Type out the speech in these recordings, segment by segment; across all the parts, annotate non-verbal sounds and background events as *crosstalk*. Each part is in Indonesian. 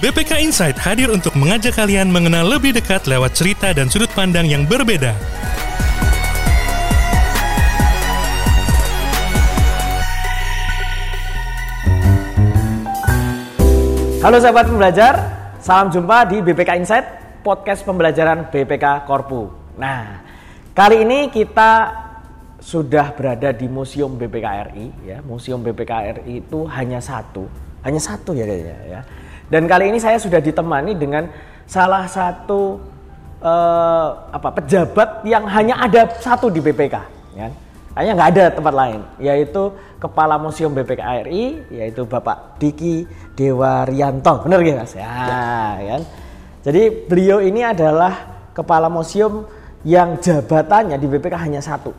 BPK Insight hadir untuk mengajak kalian mengenal lebih dekat lewat cerita dan sudut pandang yang berbeda. Halo sahabat pembelajar, salam jumpa di BPK Insight, podcast pembelajaran BPK Korpu. Nah, kali ini kita sudah berada di Museum BPKRI ya. Museum BPKRI itu hanya satu, hanya satu ya kayaknya ya. Dan kali ini saya sudah ditemani dengan salah satu eh, apa pejabat yang hanya ada satu di BPK ya. Kayaknya nggak ada tempat lain, yaitu Kepala Museum BPKRI, yaitu Bapak Diki Dewarianto, benar ya mas? Ya, kan? Jadi beliau ini adalah Kepala Museum yang jabatannya di BPK hanya satu,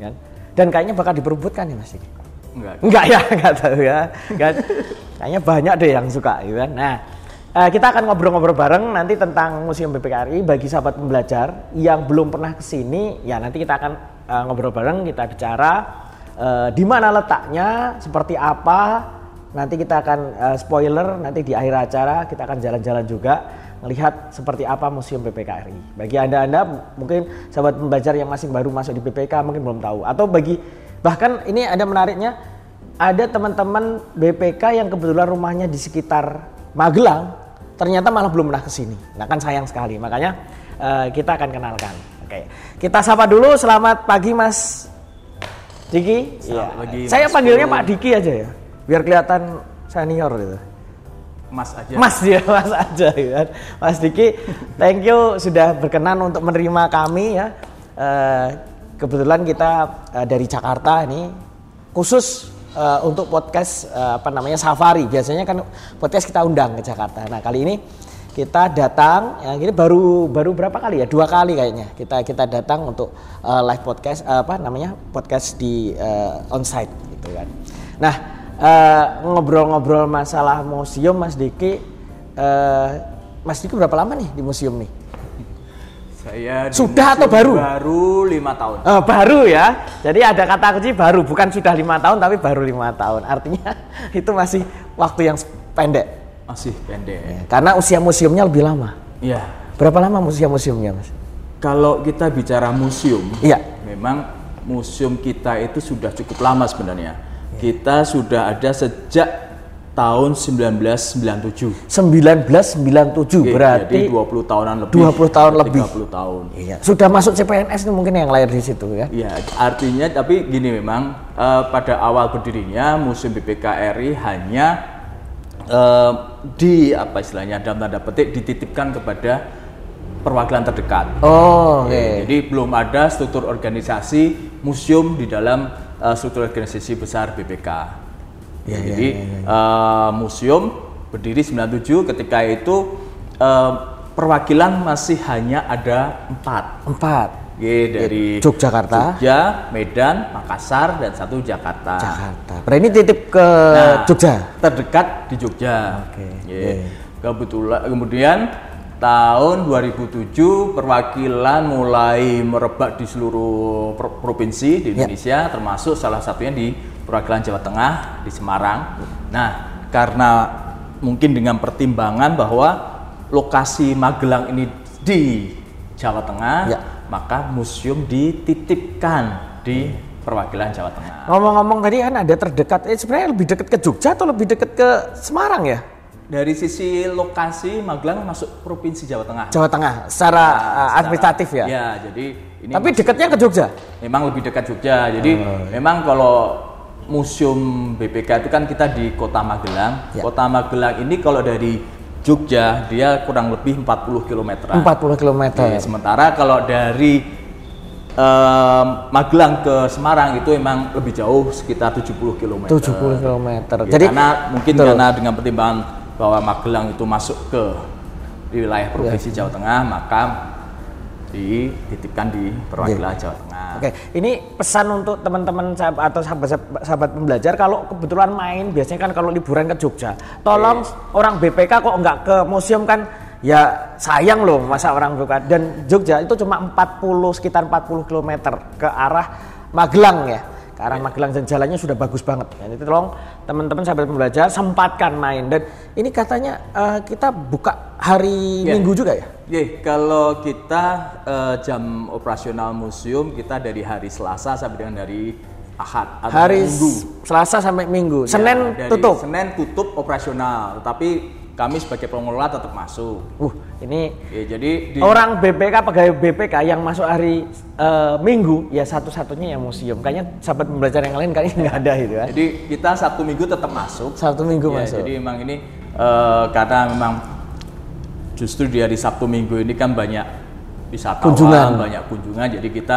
kan? Dan kayaknya bakal diperebutkan ya mas? Enggak. Enggak ya, *laughs* enggak tahu ya. Kayaknya banyak deh yang suka, gitu kan? Nah, eh, kita akan ngobrol-ngobrol bareng nanti tentang Museum BPKRI bagi sahabat pembelajar yang belum pernah ke sini, ya nanti kita akan eh, ngobrol bareng, kita bicara eh, di mana letaknya, seperti apa. Nanti kita akan eh, spoiler nanti di akhir acara kita akan jalan-jalan juga melihat seperti apa Museum BPKRI. Bagi anda-anda mungkin sahabat pembelajar yang masih baru masuk di BPK mungkin belum tahu atau bagi bahkan ini ada menariknya ada teman-teman BPK yang kebetulan rumahnya di sekitar Magelang ternyata malah belum pernah ke sini. Nah kan sayang sekali. Makanya eh, kita akan kenalkan. Oke. Kita sapa dulu. Selamat pagi Mas Diki. Selamat Iya. pagi, Saya Mas panggilnya. Pak Diki aja ya. Biar kelihatan senior gitu. Mas aja. Mas dia Mas aja gitu kan. Mas Diki, thank you sudah berkenan untuk menerima kami ya. Eh, kebetulan kita eh, dari Jakarta ini khusus eh, untuk podcast eh, apa namanya safari. Biasanya kan podcast kita undang ke Jakarta. Nah kali ini kita datang, ya ini baru baru berapa kali ya? Dua kali kayaknya kita kita datang untuk eh, live podcast eh, apa namanya podcast di eh, onsite gitu kan. Nah ngobrol-ngobrol masalah museum Mas Diki, eh, Mas Diki berapa lama nih di museum nih? Saya Sudah atau baru? Baru lima tahun. Eh, baru ya. Jadi ada kata kunci baru, bukan sudah lima tahun tapi baru lima tahun. Artinya *laughs* itu masih waktu yang pendek. Masih pendek. Karena usia museumnya lebih lama. Iya. Berapa lama usia museumnya, Mas? Kalau kita bicara museum, Iya. memang museum kita itu sudah cukup lama sebenarnya. Kita sudah ada sejak tahun 1997. 1997 Oke, berarti jadi 20 tahunan lebih. 20 tahun lebih. 30 tahun. Iya. Sudah masuk CPNS nih mungkin yang lahir di situ ya. Iya, artinya tapi gini memang eh, pada awal berdirinya Museum BPKRI hanya eh, di apa istilahnya dalam tanda petik dititipkan kepada perwakilan terdekat. Oh, oke. Oke, Jadi belum ada struktur organisasi museum di dalam eh, struktur organisasi besar BPK. Iya, iya, Jadi eh, museum berdiri 97 ketika itu eh, perwakilan masih hanya ada empat. Empat. Oke, dari Yogyakarta. Jogja, Medan, Makassar, dan satu Jakarta. Jakarta. Berarti ini titip ke Nah, Jogja. Terdekat di Jogja. Oke, Oke. oke. Kebetulan kemudian tahun 2007 perwakilan mulai merebak di seluruh pro- provinsi di Ya. Indonesia termasuk salah satunya di perwakilan Jawa Tengah di Semarang. Nah, karena mungkin dengan pertimbangan bahwa lokasi Magelang ini di Jawa Tengah, Ya. maka museum dititipkan di perwakilan Jawa Tengah. Ngomong-ngomong tadi kan ada terdekat. Eh sebenarnya lebih dekat ke Jogja atau lebih dekat ke Semarang ya? Dari sisi lokasi Magelang masuk provinsi Jawa Tengah. Jawa Tengah secara uh, Secara- administratif ya. Ya, jadi ini Tapi dekatnya ke Jogja. memang lebih dekat Jogja. Jadi Oh, memang kalau museum BPK itu kan kita di Kota Magelang. Ya. Kota Magelang ini kalau dari Jogja dia kurang lebih 40 km. 40 km. sementara kalau dari Magelang ke Semarang itu memang lebih jauh sekitar 70 km. 70 km. Ya, Jadi karena mungkin Betul. karena dengan pertimbangan bahwa Magelang itu masuk ke wilayah provinsi Iya. Jawa Tengah, maka dititipkan di perwakilan Jawa Tengah. Oke, ini pesan untuk teman-teman sahabat atau sahabat, sahabat pembelajar kalau kebetulan main biasanya kan kalau liburan ke Jogja, tolong orang BPK kok nggak ke museum kan ya sayang loh masa orang BPK dan Jogja itu cuma 40 sekitar 40 km ke arah Magelang ya. Ke arah Magelang dan jalannya sudah bagus banget. Itu tolong teman-teman sahabat pembelajar sempatkan main dan ini katanya eh, kita buka hari Ya. Minggu juga ya? Ye, kalau kita eh, jam operasional museum kita dari hari Selasa sampai dengan hari Ahad atau Hari Minggu. Selasa sampai Minggu. Ya, Senin dari tutup. Senin tutup operasional, tapi kami sebagai pengelola tetap masuk. Uh, ini Ya, jadi di, orang BPK pegawai BPK yang masuk hari eh, Minggu ya satu-satunya yang museum. Kayaknya sahabat pembelajar yang lain kayaknya nggak ada gitu kan. jadi kita Sabtu Minggu tetap masuk. Sabtu Minggu Ya, masuk. Jadi memang ini eh, karena memang justru di hari Sabtu Minggu ini kan banyak wisatawan, Kunjungan. banyak kunjungan. Jadi kita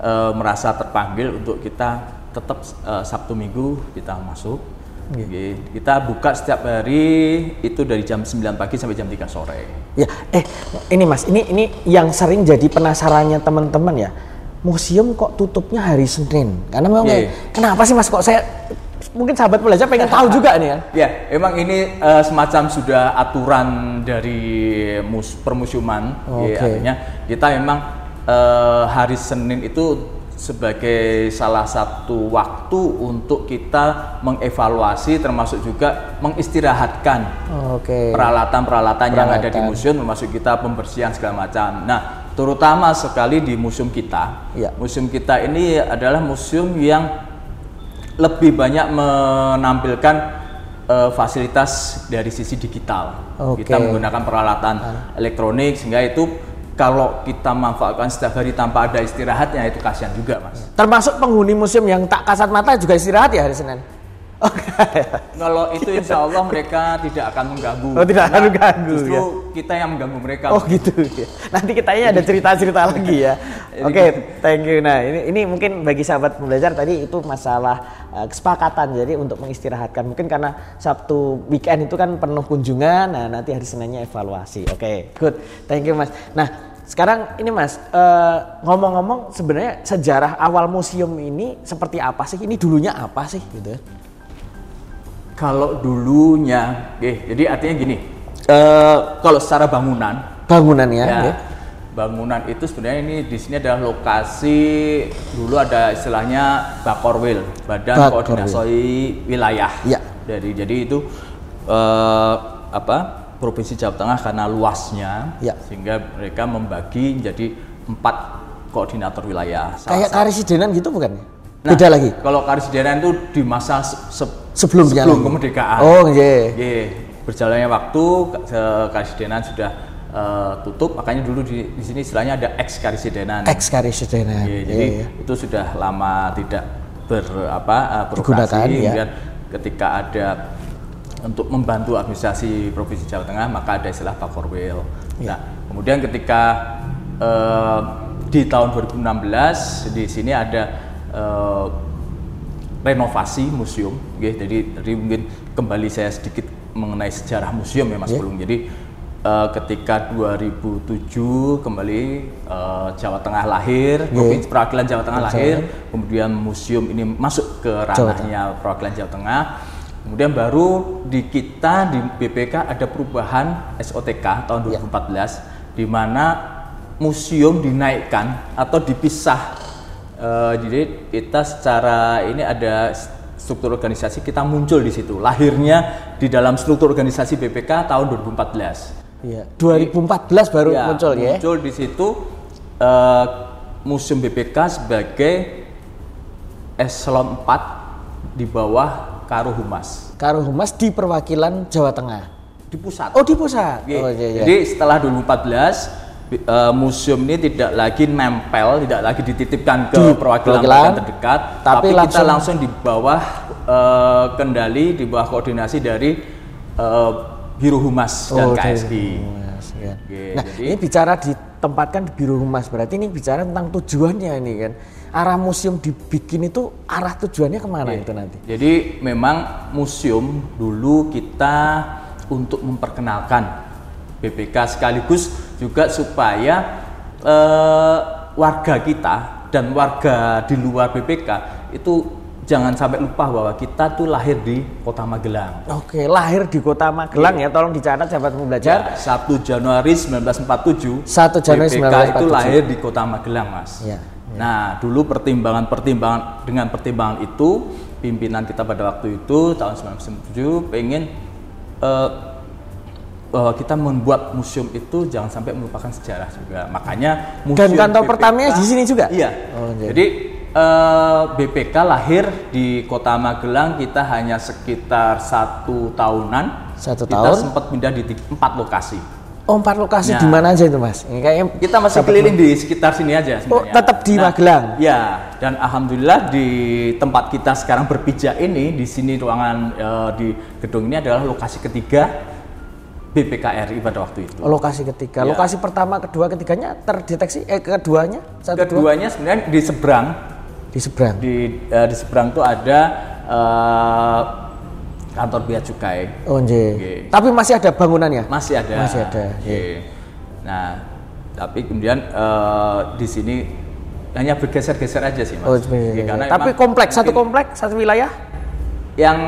eh, merasa terpanggil untuk kita tetap eh, Sabtu Minggu kita masuk. Oke, Kita buka setiap hari itu dari jam 9 pagi sampai jam 3 sore. Ya, eh ini Mas, ini ini yang sering jadi penasarannya teman-teman ya. Museum kok tutupnya hari Senin? Karena memang Iya. kenapa sih Mas kok saya mungkin sahabat pelajar pengen tahu juga nih ya. Ya, emang ini eh, semacam sudah aturan dari mus permusiuman. Oke. Ya, artinya kita memang eh, hari Senin itu sebagai salah satu waktu untuk kita mengevaluasi termasuk juga mengistirahatkan peralatan-peralatan yang ada di museum termasuk kita pembersihan segala macam. Nah, terutama sekali di museum kita. Ya. Museum kita ini adalah museum yang lebih banyak menampilkan eh, fasilitas dari sisi digital. Oke. Kita menggunakan peralatan elektronik sehingga itu kalau kita manfaatkan setiap hari tanpa ada istirahatnya itu kasihan juga, Mas. Termasuk penghuni museum yang tak kasat mata juga istirahat ya hari Senin. *laughs* Oke. Kalau itu insya Allah mereka tidak akan mengganggu. Oh, tidak akan mengganggu, Justru ya. kita yang mengganggu mereka. Oh gitu. ya. Nanti kitanya ada cerita-cerita lagi ya. *laughs* Oke, thank you. Nah, ini ini mungkin bagi sahabat pembelajar tadi itu masalah uh, kesepakatan. Jadi untuk mengistirahatkan mungkin karena Sabtu weekend itu kan penuh kunjungan. Nah, nanti hari Seninnya evaluasi. Oke, good. Thank you, Mas. Nah, sekarang ini Mas, eh, ngomong-ngomong sebenarnya sejarah awal museum ini seperti apa sih? Ini dulunya apa sih gitu? Kalau dulunya, oke, jadi artinya gini, eh, kalau secara bangunan, Bangunannya ya, ya. bangunan itu sebenarnya ini di sini adalah lokasi dulu ada istilahnya Bakorwil, Badan Bakorwil. Koordinasi Wilayah. Ya. Jadi jadi itu eh, apa? Provinsi Jawa Tengah karena luasnya, Ya. sehingga mereka membagi menjadi empat koordinator wilayah. Salah Kayak karisidenan gitu bukan? Nah, Beda lagi. Kalau karisidenan itu di masa se- se- Sebelum sebelum kemerdekaan. Oh, iya. Iya. Berjalannya waktu ke- karisidenan sudah eh, tutup, makanya dulu di, di sini istilahnya ada ex karisidenan. Ex karisidenan. Iya, Iya, jadi iya. itu sudah lama tidak ber apa eh, beroperasi. Digunakan, ya. Ketika ada untuk membantu administrasi provinsi Jawa Tengah maka ada istilah Pakorwil. Ya. Nah, kemudian ketika eh, di tahun 2016 di sini ada eh, renovasi museum, Oke, jadi tadi mungkin kembali saya sedikit mengenai sejarah museum ya Mas Ya. Pulung. Jadi eh, ketika 2007 kembali eh, Jawa Tengah lahir, Ya. Provinsi Perwakilan Jawa Tengah Jawa lahir, kemudian museum ini masuk ke Jawa ranahnya Perwakilan Jawa Tengah. Kemudian baru di kita di BPK ada perubahan SOTK tahun Ya. 2014 di mana museum dinaikkan atau dipisah. Eh, jadi kita secara ini ada struktur organisasi kita muncul di situ. Lahirnya di dalam struktur organisasi BPK tahun 2014. Iya. 2014 baru Ya, muncul ya. Muncul di situ eh, Museum BPK sebagai eselon 4 di bawah Karo Humas Karo Humas di perwakilan Jawa Tengah. di pusat. Oh di pusat. Oke. Oh iya iya. Jadi setelah 2014 bi- eh, museum ini tidak lagi nempel, tidak lagi dititipkan ke Di perwakilan perwakilan, perwakilan terdekat, tapi tapi, kita langsung- langsung di bawah eh, kendali, di bawah koordinasi dari eh, Biro Humas dan Oh, dari KSI. Humas, ya. Oke, Nah, jadi- ini bicara ditempatkan di Biro Humas, berarti ini bicara tentang tujuannya ini kan. Arah museum dibikin itu arah tujuannya ke mana itu nanti? Jadi memang museum dulu kita untuk memperkenalkan BPK sekaligus juga supaya eh, warga kita dan warga di luar BPK itu jangan sampai lupa bahwa kita tuh lahir di Kota Magelang. Oke, lahir di kota Magelang ya, tolong dicatat sahabat pembelajar. Ya, 1 Januari 1947 1 Januari BPK itu 1947. lahir di Kota Magelang, Mas. Ya, ya. Nah, dulu pertimbangan-pertimbangan dengan pertimbangan itu pimpinan kita pada waktu itu tahun 1997 pengen eh, bahwa kita membuat museum itu jangan sampai melupakan sejarah juga. Makanya museum Dan kantor pertamanya di sini juga? Iya. Oh, iya. Jadi eh, BPK lahir di Kota Magelang kita hanya sekitar satu tahunan. Satu kita tahun. sempat pindah di empat lokasi. Oh, empat lokasi Ya. di mana aja itu, Mas? Ini kayaknya Kita masih keliling di sekitar sini aja Oh, sebenarnya. tetap di Magelang? Ya, dan alhamdulillah di tempat kita sekarang berpijak ini, di sini ruangan eh, di gedung ini adalah lokasi ketiga BPKRI pada waktu itu. Oh, lokasi ketiga. Ya. Lokasi pertama, kedua, ketiganya terdeteksi eh keduanya satu dua Keduanya sebenarnya di seberang, di seberang. di eh, di seberang tuh ada eh, kantor bea cukai. Oh, nggih. Nggih. Tapi masih ada bangunannya? Masih ada. Masih ada, Oke. Nah, tapi kemudian eh, di sini hanya bergeser-geser aja sih, Mas. Oh, Oke, karena tapi kompleks, satu kompleks, satu wilayah? Yang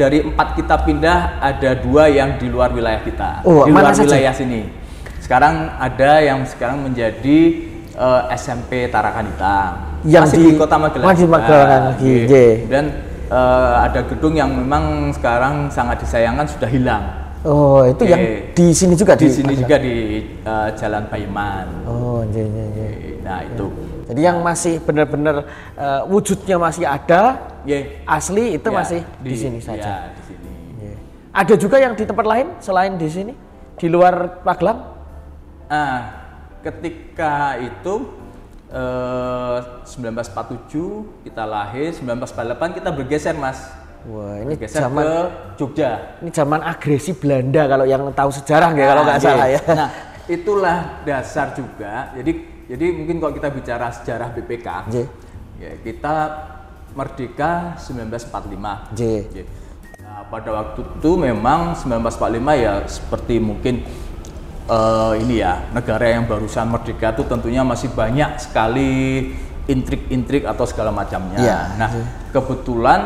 dari empat kita pindah ada dua yang di luar wilayah kita. Oh, di luar saja? wilayah sini. Sekarang ada yang sekarang menjadi eh, SMP Tarakan Hitam. Yang Masih di- Kota Magelang. masih. Magelang nggih. Dan eh, ada gedung yang memang sekarang sangat disayangkan sudah hilang. Oh, itu yang Oke. di sini juga di, sini Magelang? juga di eh, Jalan Paiman. Oh, nggih, nggih, nggih. Nah itu, Jadi yang masih benar-benar eh, wujudnya masih ada, Ye. asli itu Ya, masih di, sini saja. Ya, di sini. Iya. Ada juga yang di tempat lain selain di sini, di luar Magelang? Ah, ketika itu eh, 1947 kita lahir, 1948 kita bergeser mas, Wah, ini bergeser zaman ke Jogja. ini zaman agresi Belanda kalau yang tahu sejarah nggak kalau nggak Nah, salah iya. ya. Nah, itulah dasar juga. Jadi, jadi mungkin kalau kita bicara sejarah BPK, ya kita merdeka 1945. Iya. Oke. Nah, pada waktu itu memang 1945 ya seperti mungkin eh, ini ya negara yang barusan merdeka itu tentunya masih banyak sekali intrik-intrik atau segala macamnya. Iya, nah, kebetulan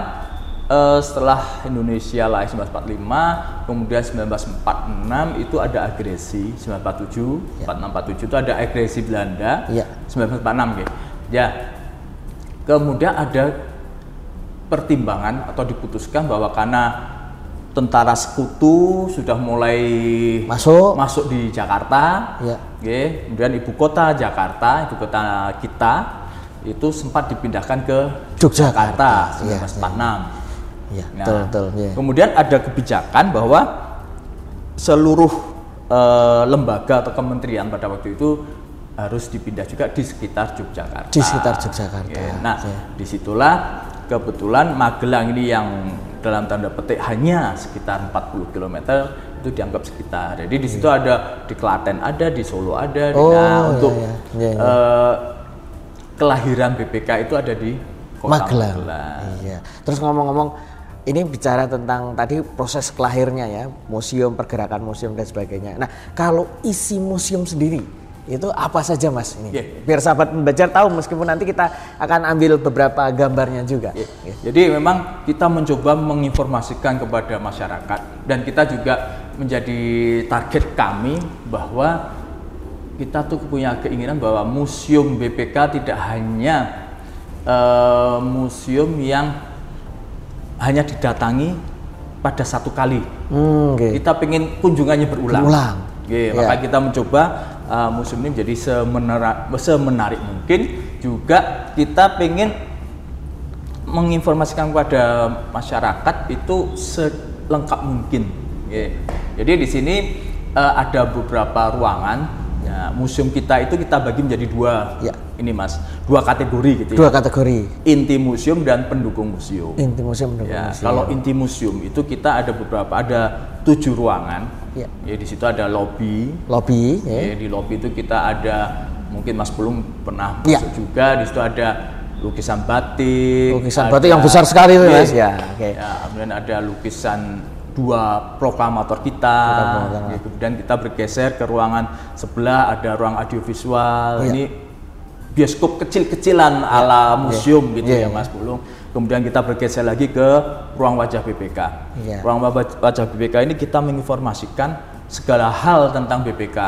eh, setelah Indonesia lahir 1945, kemudian 1946 itu ada agresi 1947, 46 47 itu ada agresi Belanda. Iya. 1946 gitu. Ya. Kemudian ada pertimbangan atau diputuskan bahwa karena tentara sekutu sudah mulai Masuk. masuk di Jakarta, Iya. oke, kemudian ibu kota Jakarta, ibu kota kita itu sempat dipindahkan ke Yogyakarta. Jakarta 1946. Iya, Nah, betul betul. iya. Kemudian ada kebijakan bahwa seluruh eh, lembaga atau kementerian pada waktu itu harus dipindah juga di sekitar Yogyakarta. Di sekitar Yogyakarta, Oke, Nah, iya. di situlah kebetulan Magelang ini yang dalam tanda petik hanya sekitar 40 km itu dianggap sekitar. Jadi di situ ada di Klaten ada, di Solo ada. di- Oh, nah, iya, untuk iya, iya, iya. eh, kelahiran BPK itu ada di Kota Magelang. Magelang. Iya. Terus ngomong-ngomong ini bicara tentang tadi proses kelahirnya ya, museum, pergerakan museum dan sebagainya. Nah, kalau isi museum sendiri itu apa saja Mas ini? Iya. Biar sahabat pembelajar tahu meskipun nanti kita akan ambil beberapa gambarnya juga. Ya, Jadi memang kita mencoba menginformasikan kepada masyarakat dan kita juga menjadi target kami bahwa kita tuh punya keinginan bahwa museum BPK tidak hanya eh, museum yang hanya didatangi pada satu kali. Hmm, oke. Kita pengen kunjungannya berulang. Berulang. Oke, Ya. maka kita mencoba uh, museum ini menjadi semenara- semenarik mungkin. Juga kita pengen menginformasikan kepada masyarakat itu selengkap mungkin. Oke. Jadi di sini uh, ada beberapa ruangan. Ya, museum kita itu kita bagi menjadi dua. Ya. Ini mas, dua kategori gitu Dua ya. kategori. Inti museum dan pendukung museum. Inti museum dan Ya, museum. kalau inti museum itu kita ada beberapa, ada tujuh ruangan. Ya. Ya, di situ ada lobby. lobby ya. Ya, di lobby itu kita ada, mungkin Mas Pulung pernah Ya. masuk juga. Di situ ada lukisan batik. Lukisan ada- batik yang besar sekali itu, Iya. Mas. Ya, oke. Ya, kemudian ada lukisan dua proklamator kita. Proklamator. Ya, kemudian kita bergeser ke ruangan sebelah ada ruang audiovisual. Ya. Ini bioskop kecil-kecilan ala museum gitu Ya, ya, ya. Mas Pulung. Kemudian kita bergeser lagi ke ruang wajah BPK. Ya. Ruang wajah BPK ini kita menginformasikan segala hal tentang BPK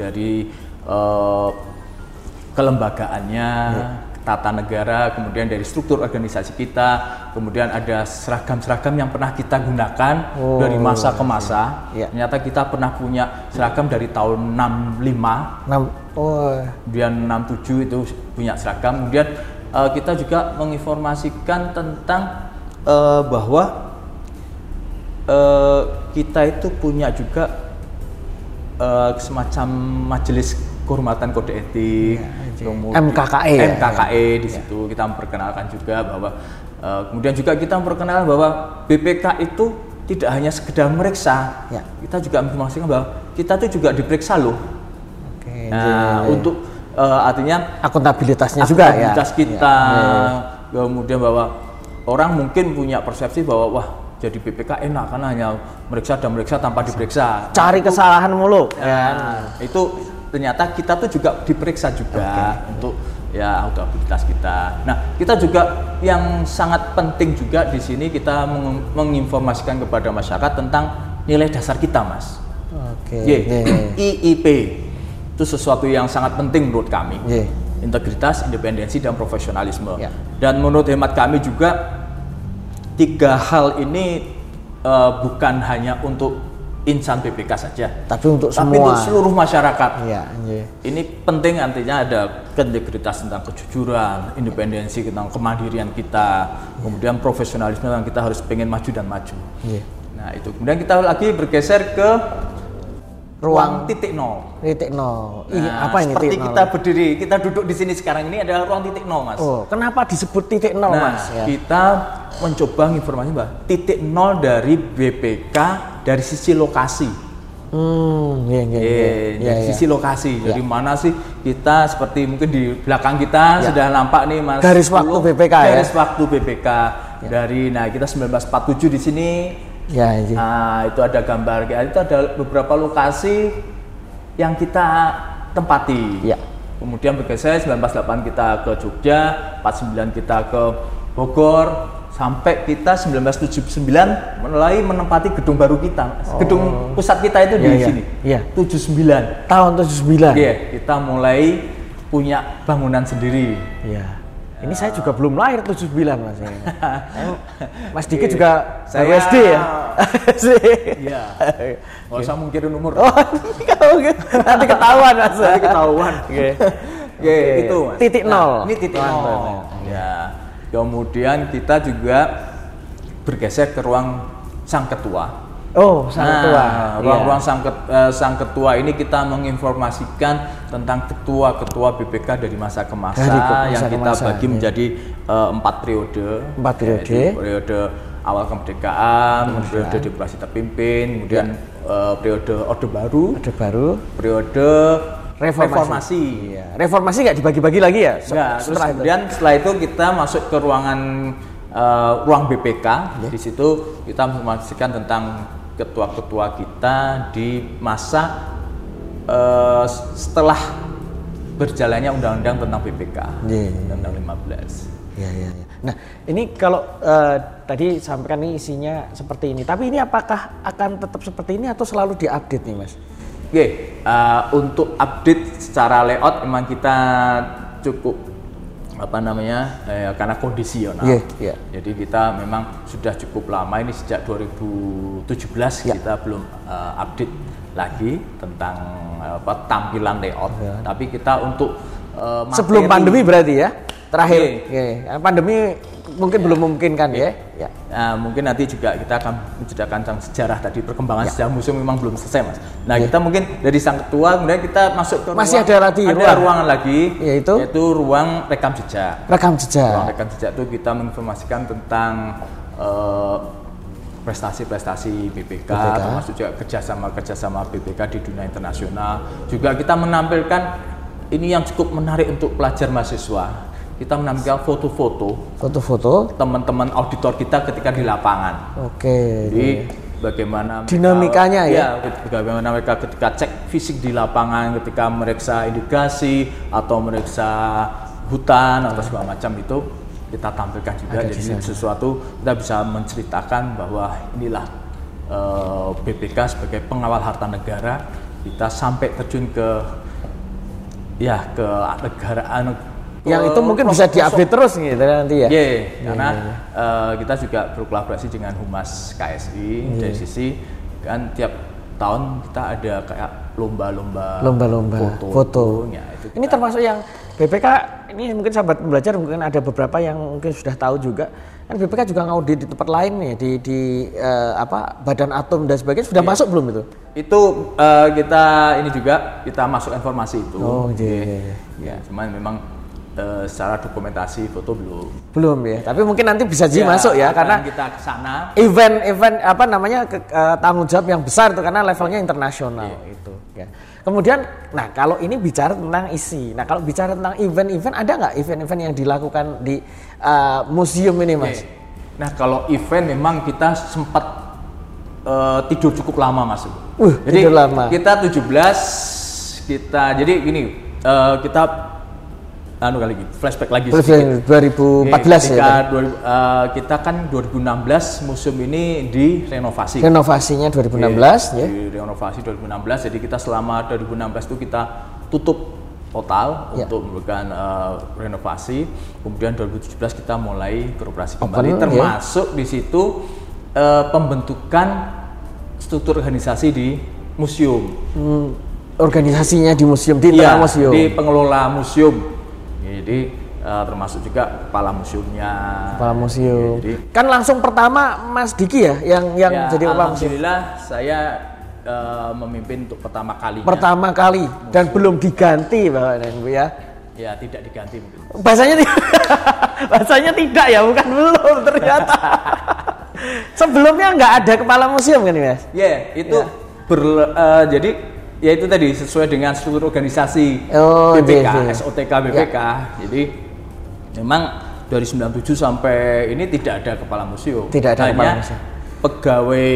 dari eh, kelembagaannya, tata negara, kemudian dari struktur organisasi kita, kemudian ada seragam-seragam yang pernah kita gunakan Oh, dari masa ke masa. iya. Ternyata kita pernah punya seragam dari tahun 65 Enam. Oh, kemudian 67 itu punya seragam kemudian eh, kita juga menginformasikan tentang eh, bahwa eh, kita itu punya juga eh, semacam majelis kehormatan kode etik kemudian- MKKE ya? MKKE di situ kita memperkenalkan juga bahwa eh, kemudian juga kita memperkenalkan bahwa BPK itu tidak hanya sekedar meriksa Ya. kita juga menginformasikan bahwa kita tuh juga diperiksa loh oke. Nah, untuk eh, artinya Akuntabilitasnya juga ya. akuntabilitas kita, Iya, kemudian bahwa orang mungkin punya persepsi bahwa wah jadi BPK enak karena hanya meriksa dan meriksa tanpa diperiksa. Cari kesalahan mulu. ya. Nah, itu ternyata kita tuh juga diperiksa juga untuk ya akuntabilitas kita. Nah, kita juga yang sangat penting juga di sini kita meng- menginformasikan kepada masyarakat tentang nilai dasar kita, Mas. Oke. Y, Oke. IIP itu sesuatu yang sangat penting menurut kami. Y. Integritas, independensi, dan profesionalisme. Ya. Dan menurut hemat kami juga tiga hal ini eh, bukan hanya untuk insan BPK saja, Tapi untuk tapi semua. untuk seluruh masyarakat. Iya, iya. Ini penting artinya ada integritas tentang kejujuran, independensi tentang kemandirian kita, kemudian profesionalisme yang kita harus pengen maju dan maju. Iya. Nah itu kemudian kita lagi bergeser ke ruang titik nol. Titik nol. Iya, Nah, apa ini seperti titik nol? kita berdiri, kita duduk di sini sekarang ini adalah ruang titik nol, mas. Oh, kenapa disebut titik nol, nah, Mas? Ya. kita mencoba informasi bahwa titik nol dari BPK dari sisi lokasi. Hmm, iya, iya, iya. Iya, dari iya. sisi lokasi. Dari mana sih kita seperti mungkin di belakang kita Ya. sudah nampak nih Mas. Garis waktu BPK ya. Garis waktu BPK dari nah kita 1947 di sini. Ya, iya. Nah, itu ada gambar itu ada beberapa lokasi yang kita tempati. Ya. Kemudian bergeser 98 kita ke Jogja, 49 kita ke Bogor, sampai kita 1979 mulai menempati gedung baru kita. Gedung pusat kita itu di Iya, iya. sini. Iya. 79. Tahun 79. Iya, kita mulai punya bangunan sendiri. Iya. Ini saya juga belum lahir 79, Mas. *laughs* Mas Diki juga Saya- SD ya? *laughs* Iya. *laughs* Nggak usah mungkirin umur. Oh, nanti ketahuan, Mas. Nanti ketahuan. Oke. Oke, itu Mas. Titik Nah, nol. ini titik nol. Ya. Kemudian kita juga bergeser ke ruang sang ketua. Oh, sang Nah, ketua. Ruang-ruang Iya. sang, ket- eh, sang ketua ini kita menginformasikan tentang ketua-ketua BPK dari masa ke masa Dari ke- yang masa ke kita masa, bagi iya. menjadi eh, empat periode. Empat periode. Yaitu periode awal kemerdekaan, periode demokrasi terpimpin, kemudian eh, periode orde baru, Ada baru. periode Reformasi. reformasi. Iya. Reformasi nggak dibagi-bagi lagi ya? Enggak, terus setelah itu? kemudian setelah itu kita masuk ke ruangan eh, ruang BPK. Iya. Di situ kita menginformasikan tentang ketua-ketua kita di masa eh, setelah berjalannya undang-undang tentang BPK. Iya. Undang-undang 15. Iya, iya, iya. Nah, ini kalau eh, tadi sampaikan ini isinya seperti ini, tapi ini apakah akan tetap seperti ini atau selalu diupdate nih, Mas? Oke, eh, untuk update secara layout memang kita cukup apa namanya eh, karena kondisional. Iya, iya. Jadi kita memang sudah cukup lama ini sejak 2017 Ya. kita belum eh, update lagi tentang eh, apa tampilan layout. Ya. Tapi kita untuk Sebelum materi- pandemi berarti ya? Terakhir. Iya. Oke. Pandemi mungkin belum memungkinkan ya? Ya. Nah, mungkin nanti juga kita akan menceritakan tentang sejarah tadi perkembangan sejarah museum memang belum selesai mas. Nah kita mungkin dari sang ketua kemudian kita masuk ke Masih ruang- ada lagi ada ruang. ruangan lagi Yaitu? ruang rekam jejak. Rekam Ruang jejak. rekam jejak itu kita menginformasikan tentang eh, prestasi-prestasi BPK, BPK. termasuk juga kerjasama-kerjasama BPK di dunia internasional. Juga kita menampilkan ini yang cukup menarik untuk pelajar mahasiswa. Kita menampilkan foto-foto Foto-foto. teman-teman auditor kita ketika di lapangan. Oke. Jadi bagaimana mereka- Dinamikanya ya? bagaimana mereka ketika cek fisik di lapangan, ketika meriksa irigasi atau meriksa hutan atau segala macam itu kita tampilkan juga. Ada di Jadi sesuatu kita bisa menceritakan bahwa inilah eh, BPK sebagai pengawal harta negara kita sampai terjun ke ya ke negaraan yang itu mungkin bisa diupdate terus gitu nanti ya. Iya, karena eh, kita juga berkolaborasi dengan Humas KSI dari sisi kan tiap tahun kita ada kayak lomba-lomba Lomba-lomba foto, foto. Ya, itu Ini termasuk yang BPK ini mungkin sahabat belajar mungkin ada beberapa yang mungkin sudah tahu juga kan BPK juga ngaudit di tempat lain nih di di eh, apa Badan Atom dan sebagainya Iya. sudah masuk belum itu? itu eh, kita ini juga kita masuk informasi itu. Oh, iya, iya. Ya, cuman memang eh, secara dokumentasi foto belum. Belum ya. Tapi mungkin nanti bisa jadi Ya, masuk ya karena kita ke sana event-event apa namanya ke- eh, tanggung jawab yang besar itu karena levelnya internasional Iya. itu ya. Kemudian, nah kalau ini bicara tentang isi, nah kalau bicara tentang event-event ada nggak event-event yang dilakukan di eh, museum ini mas? Oke. Nah, kalau event memang kita sempat eh, tidur cukup lama, Mas. Wih, jadi tidur lama. kita 17 kita jadi gini, eh, kita anu kali gitu, flashback lagi sedikit. 2014 Oke, ya. ketika Pak? 2000, eh, kita kan 2016 museum ini direnovasi. Renovasinya 2016 ya. Di renovasi 2016, jadi kita selama 2016 itu kita tutup total Ya. untuk memberikan eh, renovasi. Kemudian 2017 kita mulai beroperasi Open, kembali, ya. termasuk di situ eh, pembentukan struktur organisasi di museum. Hmm, organisasinya di museum di tengah museum. di pengelola museum. Jadi eh, termasuk juga kepala museumnya. Kepala museum. Jadi- kan langsung pertama Mas Diki ya yang yang Ya, jadi kepala museum. alhamdulillah saya eh, memimpin untuk pertama kalinya. Pertama kali dan belum diganti Bapak dan Ibu ya. Ya tidak diganti mungkin. Bahasanya tidak, *laughs* bahasanya tidak ya, bukan belum ternyata. *laughs* Sebelumnya nggak ada kepala museum kan Mas? Ya itu ber- eh, jadi ya itu tadi sesuai dengan struktur organisasi Oh, BPK, iya, iya. SOTK BPK. Jadi memang dari 97 sampai ini tidak ada kepala museum. Tidak ada Hanya kepala museum. Pegawai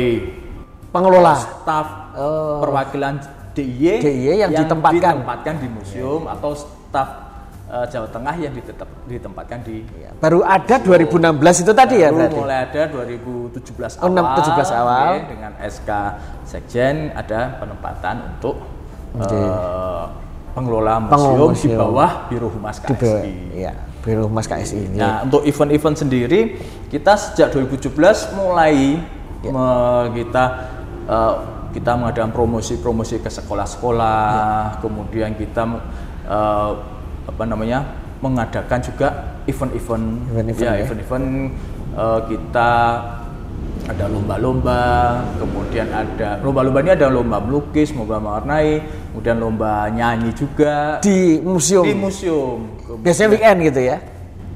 Pengelola. staf Oh. perwakilan DIY, DIY yang ditempatkan. ditempatkan di museum atau staf eh, Jawa Tengah yang ditetap, ditempatkan di Baru ada 2016 itu tadi ya Baru berarti. mulai ada 2017 Oh, awal. 17 awal. oke, dengan SK Sekjen ada penempatan untuk Oke. eh, pengelola museum, Pengelola di bawah Biro Humas Di KSI. bawah- Iya, Biro Humas KSI ini. Nah, untuk event-event sendiri kita sejak 2017 mulai Ya. me- kita eh, kita mengadakan promosi-promosi ke sekolah-sekolah, Ya. kemudian kita eh, apa namanya mengadakan juga event-event, Event-event ya ya. event-event eh, kita ada lomba-lomba, kemudian ada lomba-lomba ini ada lomba melukis, lomba mewarnai, kemudian lomba nyanyi juga Di museum. di museum. Biasanya weekend gitu ya.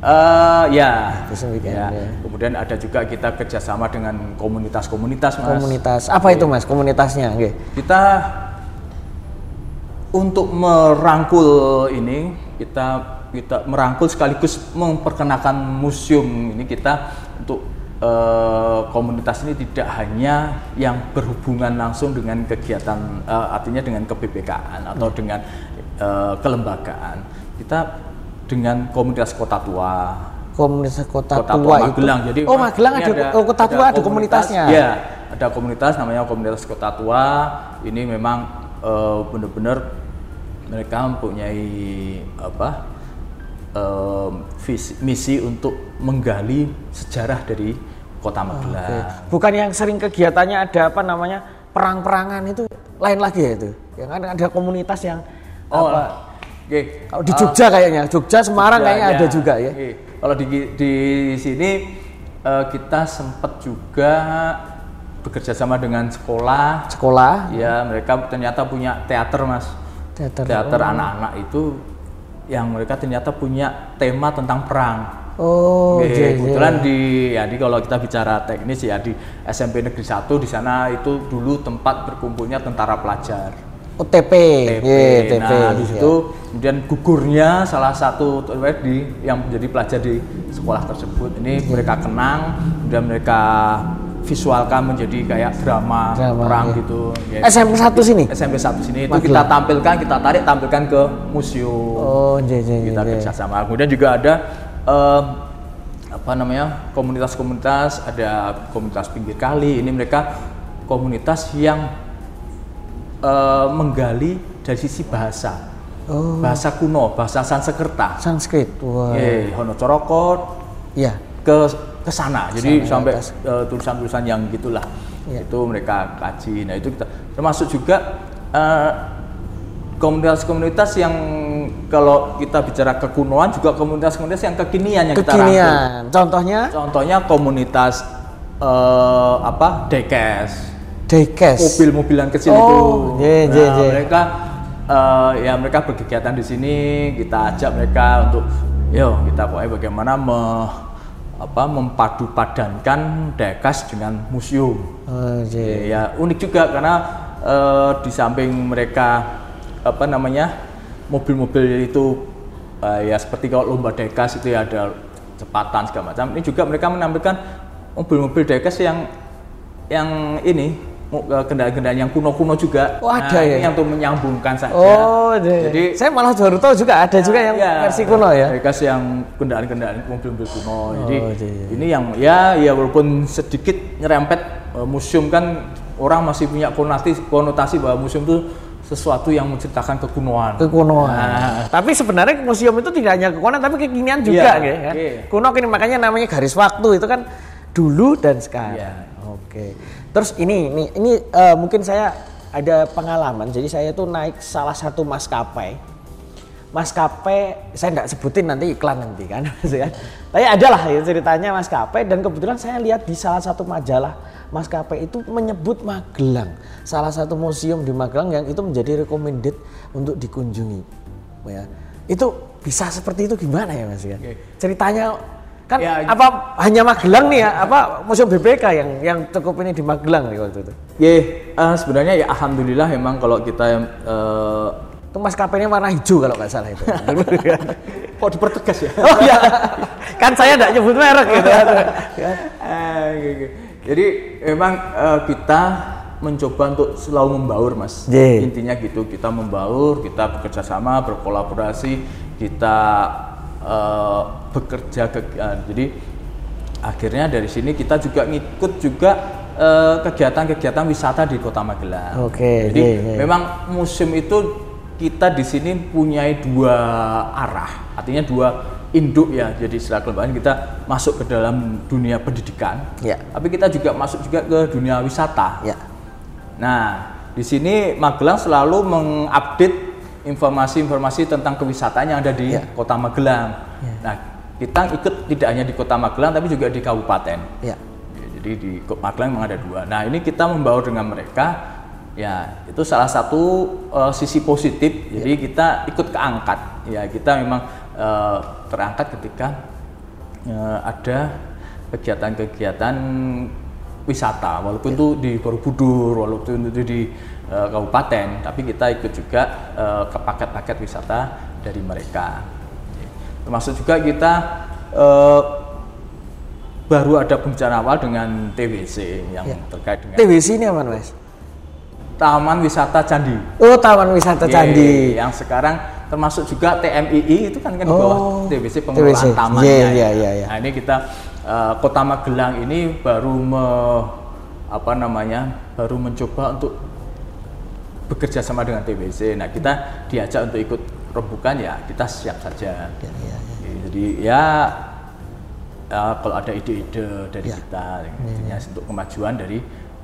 Eh ya. Biasanya weekend, ya. ya. Kemudian ada juga kita kerjasama dengan komunitas-komunitas, mas. Komunitas. Apa itu Mas komunitasnya? Oke. Kita untuk merangkul ini kita kita merangkul sekaligus memperkenalkan museum ini kita untuk eh, komunitas ini tidak hanya yang berhubungan langsung dengan kegiatan eh, artinya dengan keBPK-an atau Hmm. dengan eh, kelembagaan kita dengan komunitas kota tua Komunitas Kota, Kota Tua, Tua itu. Magelang. Jadi oh Magelang ini ada, oh Kota Tua ada komunitasnya. Iya, ada komunitas namanya komunitas Kota Tua. Ini memang benar-benar mereka mempunyai apa eh, visi, misi untuk menggali sejarah dari Kota Magelang. Oke. Bukan yang sering kegiatannya ada apa namanya perang-perangan itu lain lagi ya itu. Yang kan ada komunitas yang Oh, apa? oke. Kalau di Jogja kayaknya, Jogja Semarang Jogja, kayaknya ya. ada juga ya. Oke. Kalau di di sini eh, kita sempat juga bekerja sama dengan sekolah Sekolah, Ya, mereka ternyata punya teater, Mas. Teater. Teater anak-anak itu yang mereka ternyata punya tema tentang perang. Oh, Oke, iya, iya. kebetulan di ya di kalau kita bicara teknis ya di SMP Negeri 1 di sana itu dulu tempat berkumpulnya tentara pelajar. OTP, TP. Iya, TP. Nah, di iya. situ kemudian gugurnya salah satu di yang menjadi pelajar di sekolah tersebut. Ini mereka kenang, kemudian mereka visualkan menjadi kayak drama, Drama, perang iya. gitu. Ya. SMP 1 sini. SMP 1 sini itu Magelang. kita tampilkan, kita tarik tampilkan ke museum. Oh, iya, iya, iya, kita iya. kerjasama. Kemudian juga ada em, apa namanya komunitas-komunitas, ada komunitas pinggir kali. Ini mereka komunitas yang eh, menggali dari sisi bahasa. Oh. bahasa kuno, bahasa Sanskerta. Sanskrit. Wah. Eh, Hono Corokot Iya. ke ke sana. Jadi sampai eh, tulisan-tulisan yang gitulah. Iya. Itu mereka kaji. Nah, itu kita termasuk juga eh, komunitas-komunitas yang kalau kita bicara kekunoan juga komunitas-komunitas yang kekinian yang kita rangkum. Kekinian. Contohnya Contohnya komunitas eh, apa? Dekes. Dekes. Mobil-mobilan kecil Oh, itu. iya, Nah, iya. mereka eh, ya mereka berkegiatan di sini, kita ajak mereka untuk yo kita pokoknya bagaimana me, apa mempadu padankan Dekes dengan museum. Oh, iya. Ya unik juga karena eh, di samping mereka apa namanya mobil-mobil itu eh, ya seperti kalau lomba dekas itu ya ada cepatan segala macam. Ini juga mereka menampilkan mobil-mobil dekas yang yang ini kendaraan-kendaraan yang kuno-kuno juga. Oh, ada ini ya? Yang untuk menyambungkan saja. Oh, iya. Jadi saya malah baru tahu juga ada juga yang ya, versi kuno ya. Dekas yang kendaraan-kendaraan mobil-mobil kuno. Jadi iya, iya. ini yang ya ya walaupun sedikit nyerempet eh, museum kan orang masih punya konotasi konotasi bahwa museum itu sesuatu yang menceritakan kekunoan. Kekunoan. Nah, Tapi sebenarnya museum itu tidak hanya kekunoan tapi kekinian juga Iya, gitu kan. iya. Kuno kini makanya namanya garis waktu itu kan dulu dan sekarang. Iya. Oke. Terus ini ini ini eh, mungkin saya ada pengalaman. Jadi saya tuh naik salah satu maskapai. Maskapai saya nggak sebutin nanti iklan nanti kan, *laughs* kan. Tapi ada lah ya ceritanya maskapai dan kebetulan saya lihat di salah satu majalah maskapai itu menyebut Magelang, salah satu museum di Magelang yang itu menjadi recommended untuk dikunjungi. Ya. Itu bisa seperti itu gimana ya Mas ya? Ceritanya kan Ya, apa hanya Magelang nih ya apa museum BPK yang yang cukup ini di Magelang nih waktu itu. Ye, eh, sebenarnya ya alhamdulillah memang kalau kita eh, Itu maskapainya warna hijau kalau nggak salah itu. *laughs* kok dipertegas ya. oh iya, kan saya nggak nyebut merek gitu. *laughs* Ya. Gitu. Jadi memang eh, kita mencoba untuk selalu membaur, Mas. Ye. Intinya gitu, kita membaur, kita bekerja sama, berkolaborasi, kita eh, bekerja ke, eh, jadi akhirnya dari sini kita juga ngikut juga eh, kegiatan-kegiatan wisata di Kota Magelang. Oke, Jadi ye, ye. memang museum itu kita di sini punya dua arah, artinya dua induk ya. Jadi setelah kelembagaan kita masuk ke dalam dunia pendidikan, Ya. tapi kita juga masuk juga ke dunia wisata. ya. Nah, di sini Magelang selalu mengupdate informasi-informasi tentang kewisataan yang ada di Ya. Kota Magelang. Nah, kita ikut tidak hanya di Kota Magelang tapi juga di kabupaten. Ya. Ya, jadi di Kota Magelang memang ada dua. Nah, ini kita membaur dengan mereka. Ya, itu salah satu eh, sisi positif. Jadi kita ikut keangkat. Ya, kita memang eh, terangkat ketika eh, ada kegiatan-kegiatan wisata, walaupun itu di Borobudur, walaupun itu di eh, kabupaten, tapi kita ikut juga eh, ke paket-paket wisata dari mereka. Termasuk juga kita eh, baru ada pembicaraan awal dengan TWC yang Ya. terkait dengan TWC ini apa Mas? Taman Wisata Candi. Oh, Taman Wisata Yeay, Candi. Yang sekarang termasuk juga TMII itu kan kan di Oh, bawah TBC pengelolaan TBC. tamannya. Iya, ya. iya, iya, iya. Nah, ini kita eh, Kota Magelang ini baru me, apa namanya? baru mencoba untuk bekerja sama dengan TBC. Nah, kita diajak untuk ikut rembukan ya, kita siap saja. Ya, ya, ya. Jadi ya ya, kalau ada ide-ide dari Ya. kita intinya untuk kemajuan dari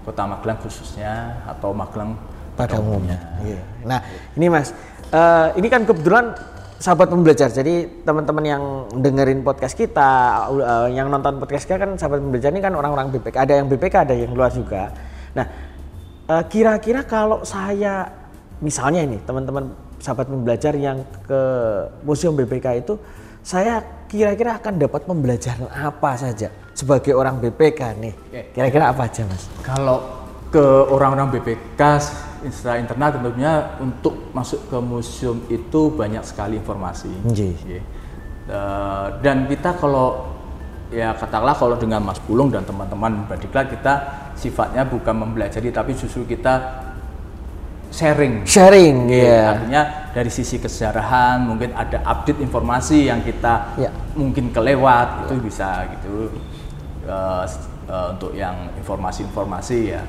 Kota Magelang khususnya atau Magelang pada umumnya. Iya. Nah, ini Mas, eh, ini kan kebetulan sahabat pembelajar. Jadi teman-teman yang dengerin podcast kita, eh, yang nonton podcast kita kan sahabat pembelajar ini kan orang-orang BPK. Ada yang BPK, ada yang luar juga. Nah, eh, kira-kira kalau saya misalnya ini teman-teman sahabat pembelajar yang ke museum BPK itu, saya kira-kira akan dapat pembelajaran apa saja sebagai orang BPK nih? Kira-kira apa aja, Mas? Kalau ke orang-orang BPK secara internal tentunya untuk masuk ke museum itu banyak sekali informasi. Nggih. Nggih. Eh, dan kita kalau ya katakanlah kalau dengan Mas Pulung dan teman-teman Badiklat kita sifatnya bukan mempelajari tapi justru kita sharing. Sharing, ya. Artinya dari sisi kesejarahan mungkin ada update informasi yang kita Ya. mungkin kelewat itu bisa gitu s- eh, untuk yang informasi-informasi ya.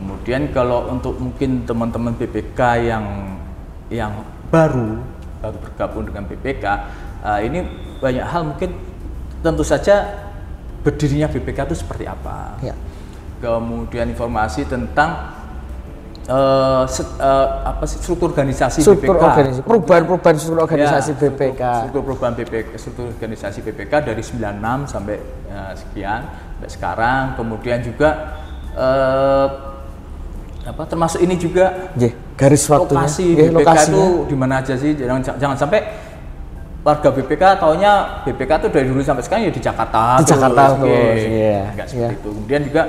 Kemudian kalau untuk mungkin teman-teman BPK yang yang baru baru bergabung dengan BPK, uh, ini banyak hal mungkin tentu saja berdirinya BPK itu seperti apa. Ya. Kemudian informasi tentang uh, set, uh, apa sih struktur organisasi struktur BPK. organisasi perubahan-perubahan struktur organisasi Ya, BPK Struktur, struktur perubahan BPK, struktur organisasi BPK dari 96 sampai uh, sekian sampai sekarang. Kemudian juga uh, apa termasuk ini juga Nggih, garis waktunya lokasi Nggih, BPK lokasinya. itu di mana aja sih? Jangan jangan sampai warga BPK taunya BPK itu dari dulu sampai sekarang ya di Jakarta Di Jakarta terus, Oke. iya, Nggak seperti iya. itu. Kemudian juga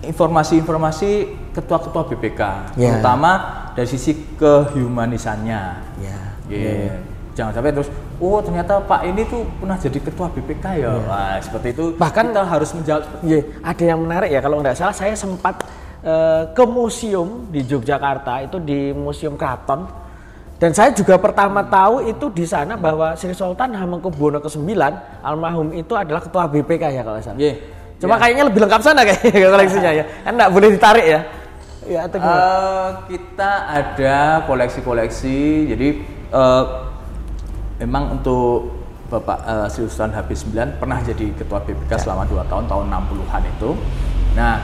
informasi-informasi ketua-ketua BPK, Iya. terutama dari sisi kehumanisannya. ya Iya. Jangan sampai terus, oh ternyata Pak ini tuh pernah jadi ketua BPK ya. Wah, seperti itu. Iya. Bahkan- kita harus menjawab. Nggih, ada yang menarik ya kalau nggak salah saya sempat eh, ke museum di Yogyakarta itu di Museum Kraton dan saya juga pertama tahu itu di sana bahwa Sri Sultan Hamengkubuwono ke-9 almarhum itu adalah ketua BPK ya kalau salah. Iya. Cuma Iya. kayaknya lebih lengkap sana kayaknya *laughs* koleksinya ya. Kan nggak boleh ditarik ya. Ya atau gimana? Eh, kita ada koleksi-koleksi, jadi eh, memang untuk Bapak eh, Sri Sultan Habib 9 pernah jadi ketua BPK selama 2 tahun, tahun 60-an itu. Nah,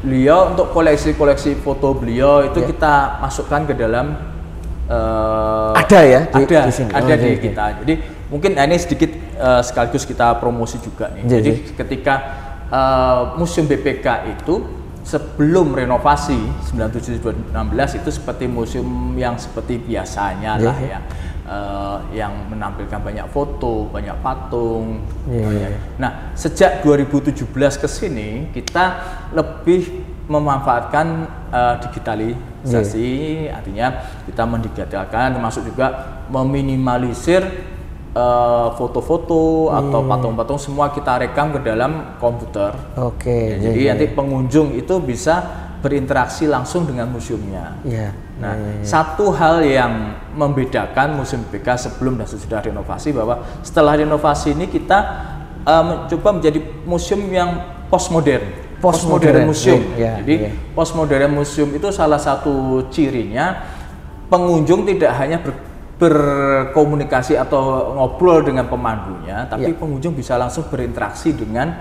beliau untuk koleksi-koleksi foto beliau itu Ya. kita masukkan ke dalam eh, Ada ya di- ada di sini? ada Oh, di oke, oke. kita. Jadi mungkin nah, ini sedikit eh, sekaligus kita promosi juga nih. Iya, Jadi iya. ketika eh, museum BPK itu sebelum renovasi 97-16 itu seperti museum yang seperti biasanya Iya, lah iya. ya. Eh, yang menampilkan banyak foto, banyak patung. Iya, iya. Nah, sejak 2017 ke sini kita lebih memanfaatkan eh, digitalisasi, artinya kita mendigitalkan termasuk juga meminimalisir eh, foto-foto atau patung-patung semua kita rekam ke dalam komputer. Oke. Ya, iya, jadi iya, nanti pengunjung itu bisa berinteraksi langsung dengan museumnya. Iya. Nah, satu hal yang membedakan museum BPK sebelum dan sesudah renovasi bahwa setelah renovasi ini kita eh, mencoba menjadi museum yang postmodern. Postmodern, museum. iya, Jadi iya. postmodern museum itu salah satu cirinya pengunjung tidak hanya ber- berkomunikasi atau ngobrol dengan pemandunya, tapi Iya. pengunjung bisa langsung berinteraksi dengan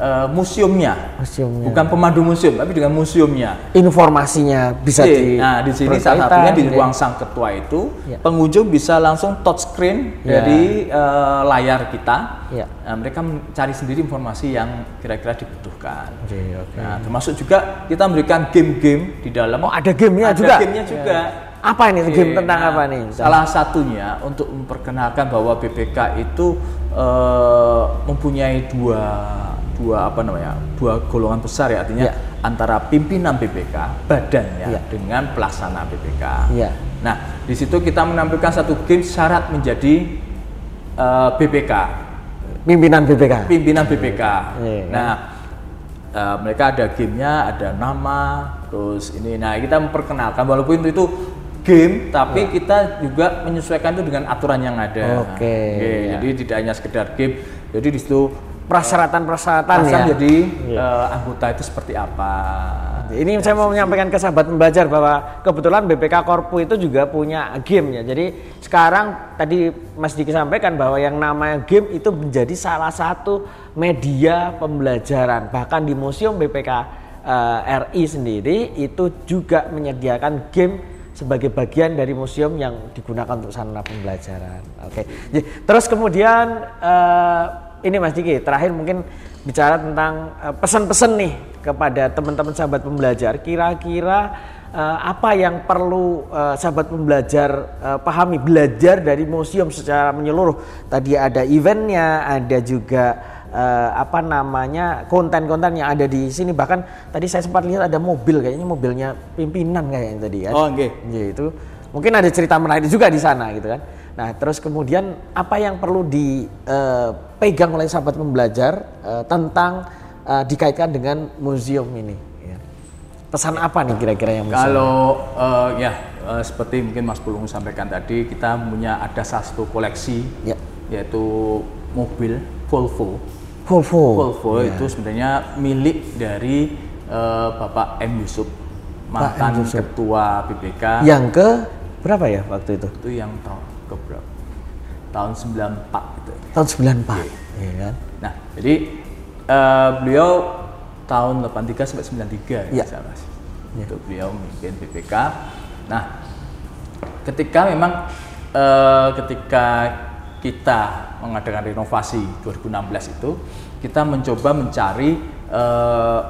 eh, museumnya. Museumnya. Bukan pemandu museum, tapi dengan museumnya. Informasinya bisa Iya, di nah di sini salah satunya di ya. ruang sang ketua itu Ya. pengunjung bisa langsung touch screen Ya. dari eh, layar kita. Ya. Nah, mereka mencari sendiri informasi yang kira-kira dibutuhkan. Oke, oke. Nah, termasuk juga kita memberikan game-game di dalam. Oh, ada gamenya Ada juga? gamenya juga. Apa ini Oke, game tentang nah, apa nih? Salah satunya untuk memperkenalkan bahwa BPK itu eh, mempunyai dua dua apa namanya dua golongan besar ya artinya Ya. antara pimpinan BPK badannya Ya. dengan pelaksana BPK. Ya. Nah di situ kita menampilkan satu game syarat menjadi eh, BPK Pimpinan BPK. pimpinan BPK. Iya. Nah, eh, mereka ada gamenya, ada nama, terus ini. Nah, kita memperkenalkan walaupun itu, itu game, tapi kita juga menyesuaikan itu dengan aturan yang ada. Oke, Oke, iya. Jadi tidak hanya sekedar game. Jadi di situ Persyaratan-persyaratan ya. jadi eh, anggota itu seperti apa. Ini saya mau menyampaikan ke sahabat pembelajar bahwa kebetulan BPK Korpu itu juga punya game ya. Jadi sekarang tadi Mas Diki sampaikan bahwa yang namanya game itu menjadi salah satu media pembelajaran. Bahkan di Museum BPK eh, RI sendiri itu juga menyediakan game sebagai bagian dari museum yang digunakan untuk sarana pembelajaran. Oke. Jadi, Terus kemudian eh, ini Mas Diki terakhir mungkin bicara tentang eh, pesan-pesan nih kepada teman-teman sahabat pembelajar. Kira-kira eh, apa yang perlu eh, sahabat pembelajar pahami belajar dari museum secara menyeluruh? Tadi ada eventnya, ada juga apa namanya konten-konten yang ada di sini. Bahkan tadi saya sempat lihat ada mobil kayaknya mobilnya pimpinan kayaknya tadi kan. Oh, nggih. Iya, itu mungkin ada cerita menarik juga di sana gitu kan. Nah, terus kemudian apa yang perlu dipegang oleh sahabat pembelajar eh, tentang eh, dikaitkan dengan museum ini? ya. Pesan apa nih kira-kira yang? Kalau eh, ya eh, seperti mungkin Mas Pulung sampaikan tadi, kita punya ada satu koleksi Ya. yaitu mobil Volvo. Volvo. Volvo Ya. itu sebenarnya milik dari eh, Bapak M Yusuf, mantan ketua BPK Yang ke Berapa ya waktu itu? Itu yang tahun ke berapa? Tahun 94 gitu. Tahun 94. Iya kan? Nah, jadi eh, beliau tahun 83 sampai 93 Iya. ya. Mas. Itu beliau memimpin BPK. Nah, ketika memang eh, ketika kita mengadakan renovasi 2016 itu, kita mencoba mencari eh,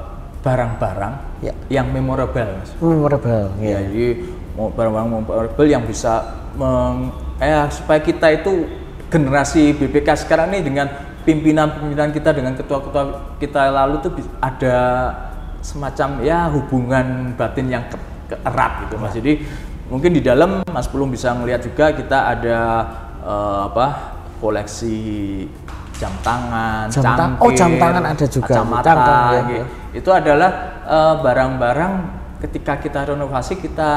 barang-barang Ya. yang memorable, Mas. Memorable. Ya, Iya. jadi barang-barang memorable yang bisa meng, eh, supaya kita itu generasi BPK sekarang ini dengan pimpinan-pimpinan kita dengan ketua-ketua kita lalu tuh bis- ada semacam ya hubungan batin yang ke- ke- erat gitu Mas. Jadi mungkin di dalam Mas Pulung bisa melihat juga kita ada eh, apa koleksi jam tangan, Jam cangkir, oh, jam tangan ada juga. kacamata, Cangkang, ya, gitu. ya. Itu adalah eh, barang-barang ketika kita renovasi kita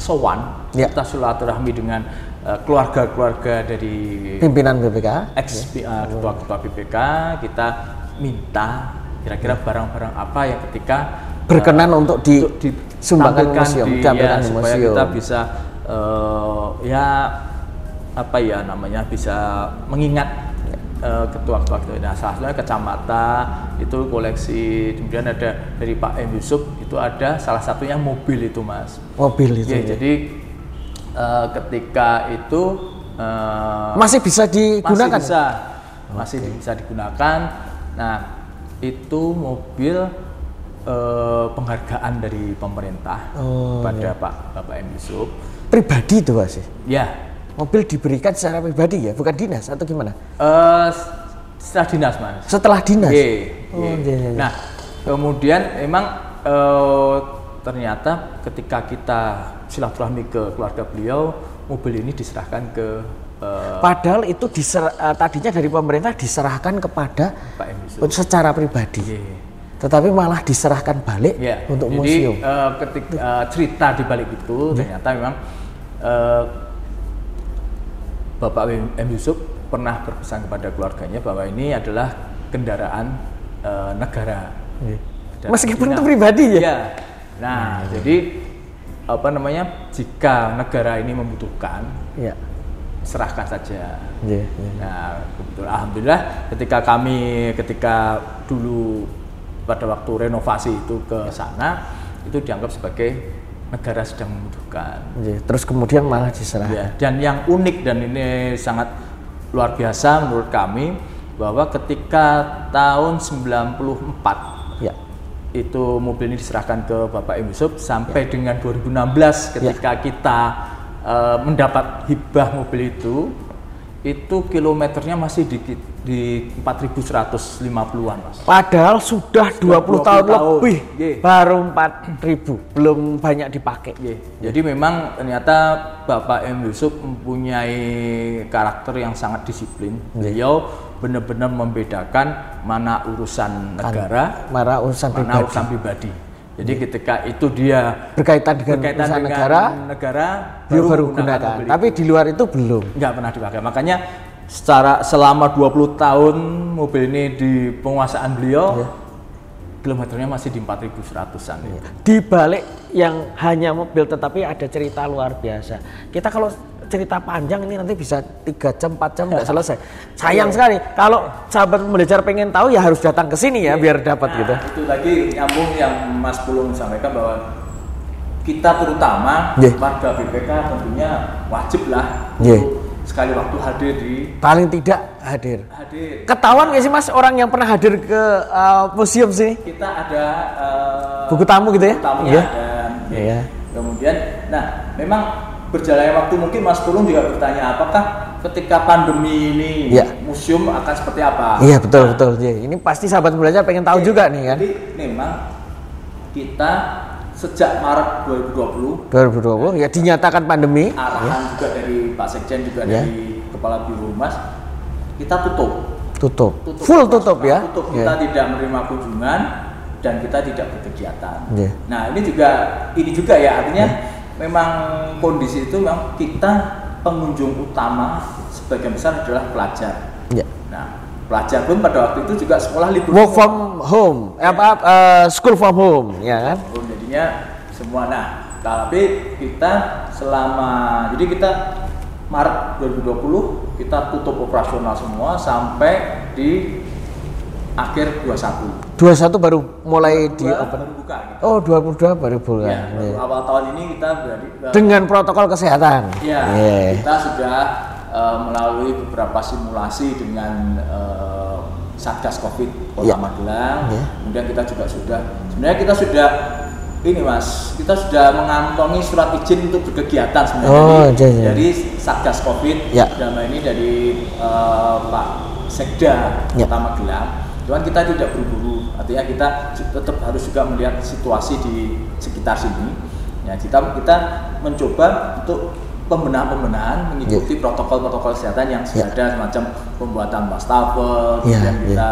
sowan, Ya. kita silaturahmi dengan keluarga-keluarga dari Pimpinan BPK. ex eh, ketua-ketua BPK, kita minta kira-kira barang-barang apa yang ketika eh, Berkenan untuk di- untuk sumbangkan ditampilkan museum, di- ya, di supaya museum. kita bisa eh, ya apa ya namanya bisa mengingat eh, ketua-ketua itu. Nah, salah satunya kacamata itu koleksi. Kemudian ada dari Pak M Yusuf itu ada salah satunya mobil itu, Mas. Mobil itu. Ya, ya. jadi eh, ketika itu eh, Masih bisa digunakan. masih bisa, masih bisa digunakan. Nah, itu mobil eh, penghargaan dari pemerintah Oh, pada Pak Bapak M Yusuf. Pribadi itu Mas. Ya, Mobil diberikan secara pribadi ya, bukan dinas atau gimana? eh, setelah dinas mas. Setelah dinas. Ye, Oh, ye. iya, iya. Nah, kemudian memang eh, ternyata ketika kita silaturahmi ke keluarga beliau, mobil ini diserahkan ke eh, Padahal itu diser- eh, tadinya dari pemerintah diserahkan kepada Pak Yusuf. secara pribadi. Ye. Tetapi malah diserahkan balik Ya, untuk jadi museum. eh, ketika eh, cerita di balik itu ternyata memang eh, Bapak M Yusuf pernah berpesan kepada keluarganya bahwa ini adalah kendaraan eh, negara. Kendaraan Meskipun itu pribadi ya? Iya. Nah, jadi apa namanya? Jika negara ini membutuhkan, Iya. serahkan saja. Iya, iya. Nah, kebetulan alhamdulillah ketika kami ketika dulu pada waktu renovasi itu ke sana itu dianggap sebagai negara sedang membutuhkan. Iya. Terus kemudian malah diserahkan. Ya, dan yang unik dan ini sangat luar biasa menurut kami bahwa ketika tahun 94 Ya. Itu mobil ini diserahkan ke Bapak Im Yusuf sampai dengan 2016 ketika kita eh, mendapat hibah mobil itu itu kilometernya masih di di 4150-an Mas. Padahal sudah 20, 20 tahun, tahun. lebih, Iya. baru 4000, belum banyak dipakai. Ye, Jadi memang ternyata Bapak M Yusuf mempunyai karakter yang sangat disiplin. Beliau benar-benar membedakan mana urusan negara, urusan mana pribadi. urusan pribadi. Jadi ketika itu dia Berkaitan dengan berkaitan urusan dengan negara, negara dia baru gunakan gunakan. Tapi di luar itu belum. nggak pernah dipakai. Makanya secara selama 20 tahun mobil ini di penguasaan beliau Iya. kilometernya masih di 4100-an itu. Di balik yang hanya mobil tetapi ada cerita luar biasa. Kita kalau cerita panjang ini nanti bisa 3 jam 4 jam nggak *laughs* selesai. Sayang sekali kalau sahabat belajar pengen tahu ya harus datang ke sini ya biar dapat Nah, gitu. Itu tadi nyambung yang Mas Pulung sampaikan bahwa kita terutama Yeah. warga BPK tentunya wajib lah Yeah. sekali waktu hadir di Paling tidak hadir. hadir. Ketahuan nggak sih mas orang yang pernah hadir ke uh, museum sini? Kita ada eh, Buku tamu gitu ya? buku tamunya Iya. ada. Iya. Kemudian, nah memang berjalannya waktu mungkin Mas Pulung juga bertanya apakah ketika pandemi ini Iya. museum akan seperti apa? Iya betul betul. Iya, Ini pasti sahabat belajar pengen tahu Oke, juga nih kan. Jadi memang kita sejak Maret 2020 2020 ya dinyatakan pandemi. arahan juga dari Pak Sekjen juga Ya. dari Kepala Biro Humas kita tutup. Tutup. Full tutup Nah, ya. Tutup Iya. kita tidak menerima kunjungan dan kita tidak berkegiatan. Iya. Nah ini juga ini juga ya artinya memang kondisi itu memang kita pengunjung utama sebagian besar adalah pelajar. Iya. Nah pelajar pun pada waktu itu juga sekolah libur. Work from home, eh, apa eh, school from home, ya kan? Jadinya semua nah tapi kita selama jadi kita Maret 2020 kita tutup operasional semua sampai di akhir 21. 21 baru mulai di Dua open. baru buka gitu. Oh, 22 baru buka. Ya, baru Iya. awal tahun ini kita berarti Dengan protokol kesehatan. Ya, Iya. kita sudah eh, melalui beberapa simulasi dengan eh, Satgas Covid Kota Ya. Magelang. Ya. Kemudian kita juga sudah sebenarnya kita sudah ini Mas, kita sudah mengantongi surat izin untuk berkegiatan sebenarnya Oh, dari, iya, iya. dari Satgas Covid Ya. dalam hal ini dari eh, Pak Sekda Ya. Kota Magelang. Cuman kita tidak buru-buru, artinya kita tetap harus juga melihat situasi di sekitar sini. Ya, kita kita mencoba untuk pembenahan-pembenahan mengikuti protokol-protokol kesehatan yang sudah Ya. ada semacam pembuatan wastafel, Ya, kemudian ya. kita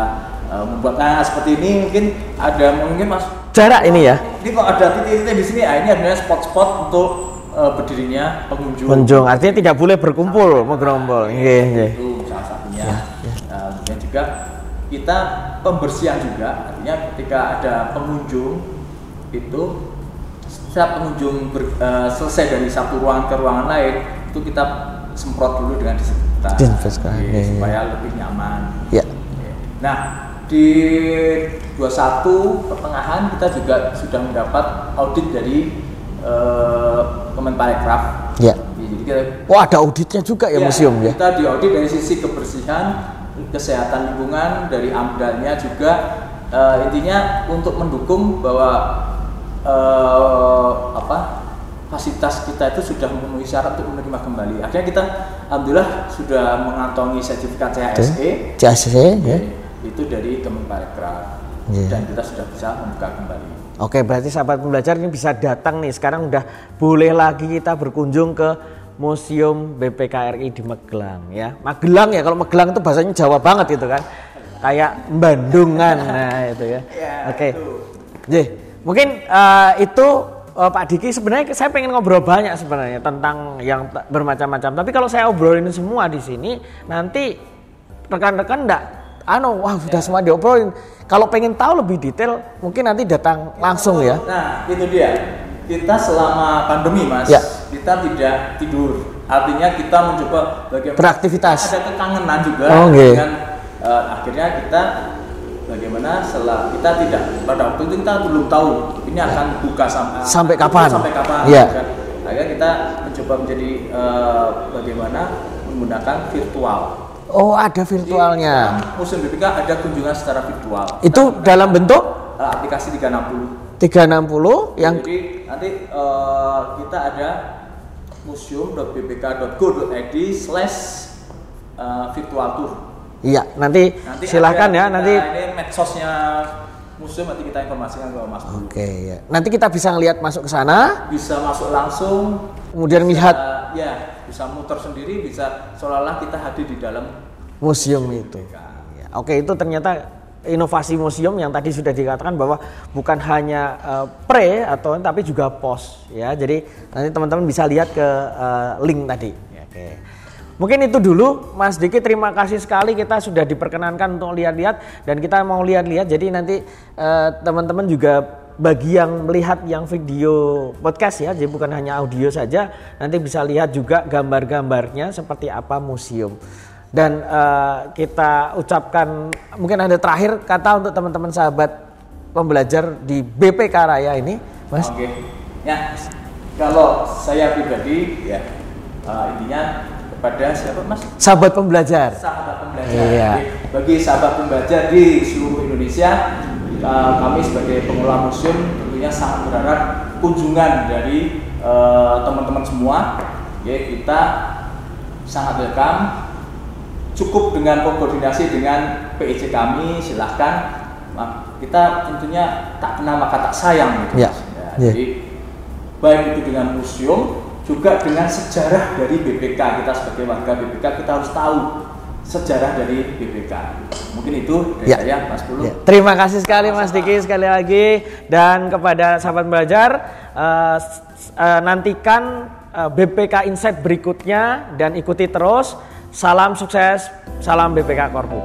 eh, membuat nah seperti ini mungkin ada mungkin mas Jarak ini ya. ini kok ada titik-titik di sini ah ini adalah spot-spot untuk eh, berdirinya pengunjung Penjung artinya tidak boleh berkumpul, menggerombol. Nggih, nggih. itu salah satunya. Ya, Nah, kemudian juga kita pembersihan juga, artinya ketika ada pengunjung itu setiap pengunjung ber- eh, selesai dari satu ruangan ke ruangan lain itu kita semprot dulu dengan disinfektan Disinfektan, Oke, ya, ya. supaya lebih nyaman. Ya. Nah, di 21 pertengahan kita juga sudah mendapat audit dari eh, Kemenparekraf. Ya. Jadi kita Oh, ada auditnya juga ya, Ya, museum ya. Kita diaudit dari sisi kebersihan, kesehatan lingkungan, dari amdalnya juga eh, intinya untuk mendukung bahwa eh, apa fasilitas kita itu sudah memenuhi syarat untuk menerima kembali. Akhirnya kita alhamdulillah sudah mengantongi sertifikat CHSE CACC ya. itu dari Kemenparekraf Iya. dan kita sudah bisa membuka kembali. Oke, berarti sahabat pembelajar ini bisa datang nih. Sekarang udah boleh lagi kita berkunjung ke Museum BPKRI di Magelang ya. Magelang ya, kalau Magelang itu bahasanya Jawa banget gitu kan. Kayak Bandungan *laughs* nah itu ya. Ya, Oke. itu. Jadi, mungkin eh, itu eh, Pak Diki sebenarnya saya pengen ngobrol banyak sebenarnya tentang yang bermacam-macam. Tapi kalau saya obrolin semua di sini nanti rekan-rekan enggak anu wah sudah semua diobrolin. Kalau pengen tahu lebih detail mungkin nanti datang langsung ya. Nah, itu dia. Kita selama pandemi, Mas, Ya. kita tidak tidur. Artinya kita mencoba bagaimana Beraktivitas. Ada kekangenan juga Oh, oke. dengan eh, akhirnya kita bagaimana setelah kita tidak pada waktu itu kita belum tahu ini akan buka sam- Sampai kapan? Sampai kapan? Ya. kan? Akhirnya kita mencoba menjadi eh, bagaimana menggunakan virtual. Oh, ada virtualnya. dalam Museum BPK ada kunjungan secara virtual. Itu dalam bentuk Eh, aplikasi 360. 360 yang Jadi nanti eh, kita ada museum.bpk.go.id slash eh, virtual tour. iya nanti, Nanti silahkan ya kita- nanti ini medsosnya museum nanti kita informasikan ke Mas. Oke ya. Nanti kita bisa ngelihat masuk ke sana, Bisa masuk langsung, kemudian bisa, melihat ya bisa muter sendiri, bisa seolah-olah kita hadir di dalam museum itu. Ya, Oke, itu ternyata inovasi museum yang tadi sudah dikatakan bahwa bukan hanya eh, pre atau tapi juga post ya. Jadi nanti teman-teman bisa lihat ke eh, link tadi. Oke. Mungkin itu dulu Mas Diki terima kasih sekali kita sudah diperkenankan untuk lihat-lihat dan kita mau lihat-lihat jadi nanti eh, teman-teman juga bagi yang melihat yang video podcast ya jadi bukan hanya audio saja nanti bisa lihat juga gambar-gambarnya seperti apa museum dan eh, kita ucapkan mungkin ada terakhir kata untuk teman-teman sahabat pembelajar di BPK Raya ini Mas Oke. Ya, kalau saya pribadi ya eh, intinya kepada siapa Mas? sahabat pembelajar sahabat pembelajar. Iya. Jadi, Bagi sahabat pembelajar di seluruh Indonesia, uh, kami sebagai pengelola museum tentunya sangat berharap kunjungan dari uh, teman-teman semua. Ya, kita sangat welcome. Cukup dengan koordinasi dengan PIC kami, silahkan. Kita tentunya tak kenal maka tak sayang gitu. Ya. Ya, Ya. Jadi baik itu dengan museum juga dengan sejarah dari BPK kita sebagai warga BPK kita harus tahu sejarah dari BPK mungkin itu dari Ya. saya Mas Pulu Ya, Terima kasih sekali Mas Diki sekali lagi dan kepada sahabat belajar eh, s- eh, nantikan eh, BPK Insight berikutnya dan ikuti terus. Salam sukses, salam BPK Korpu.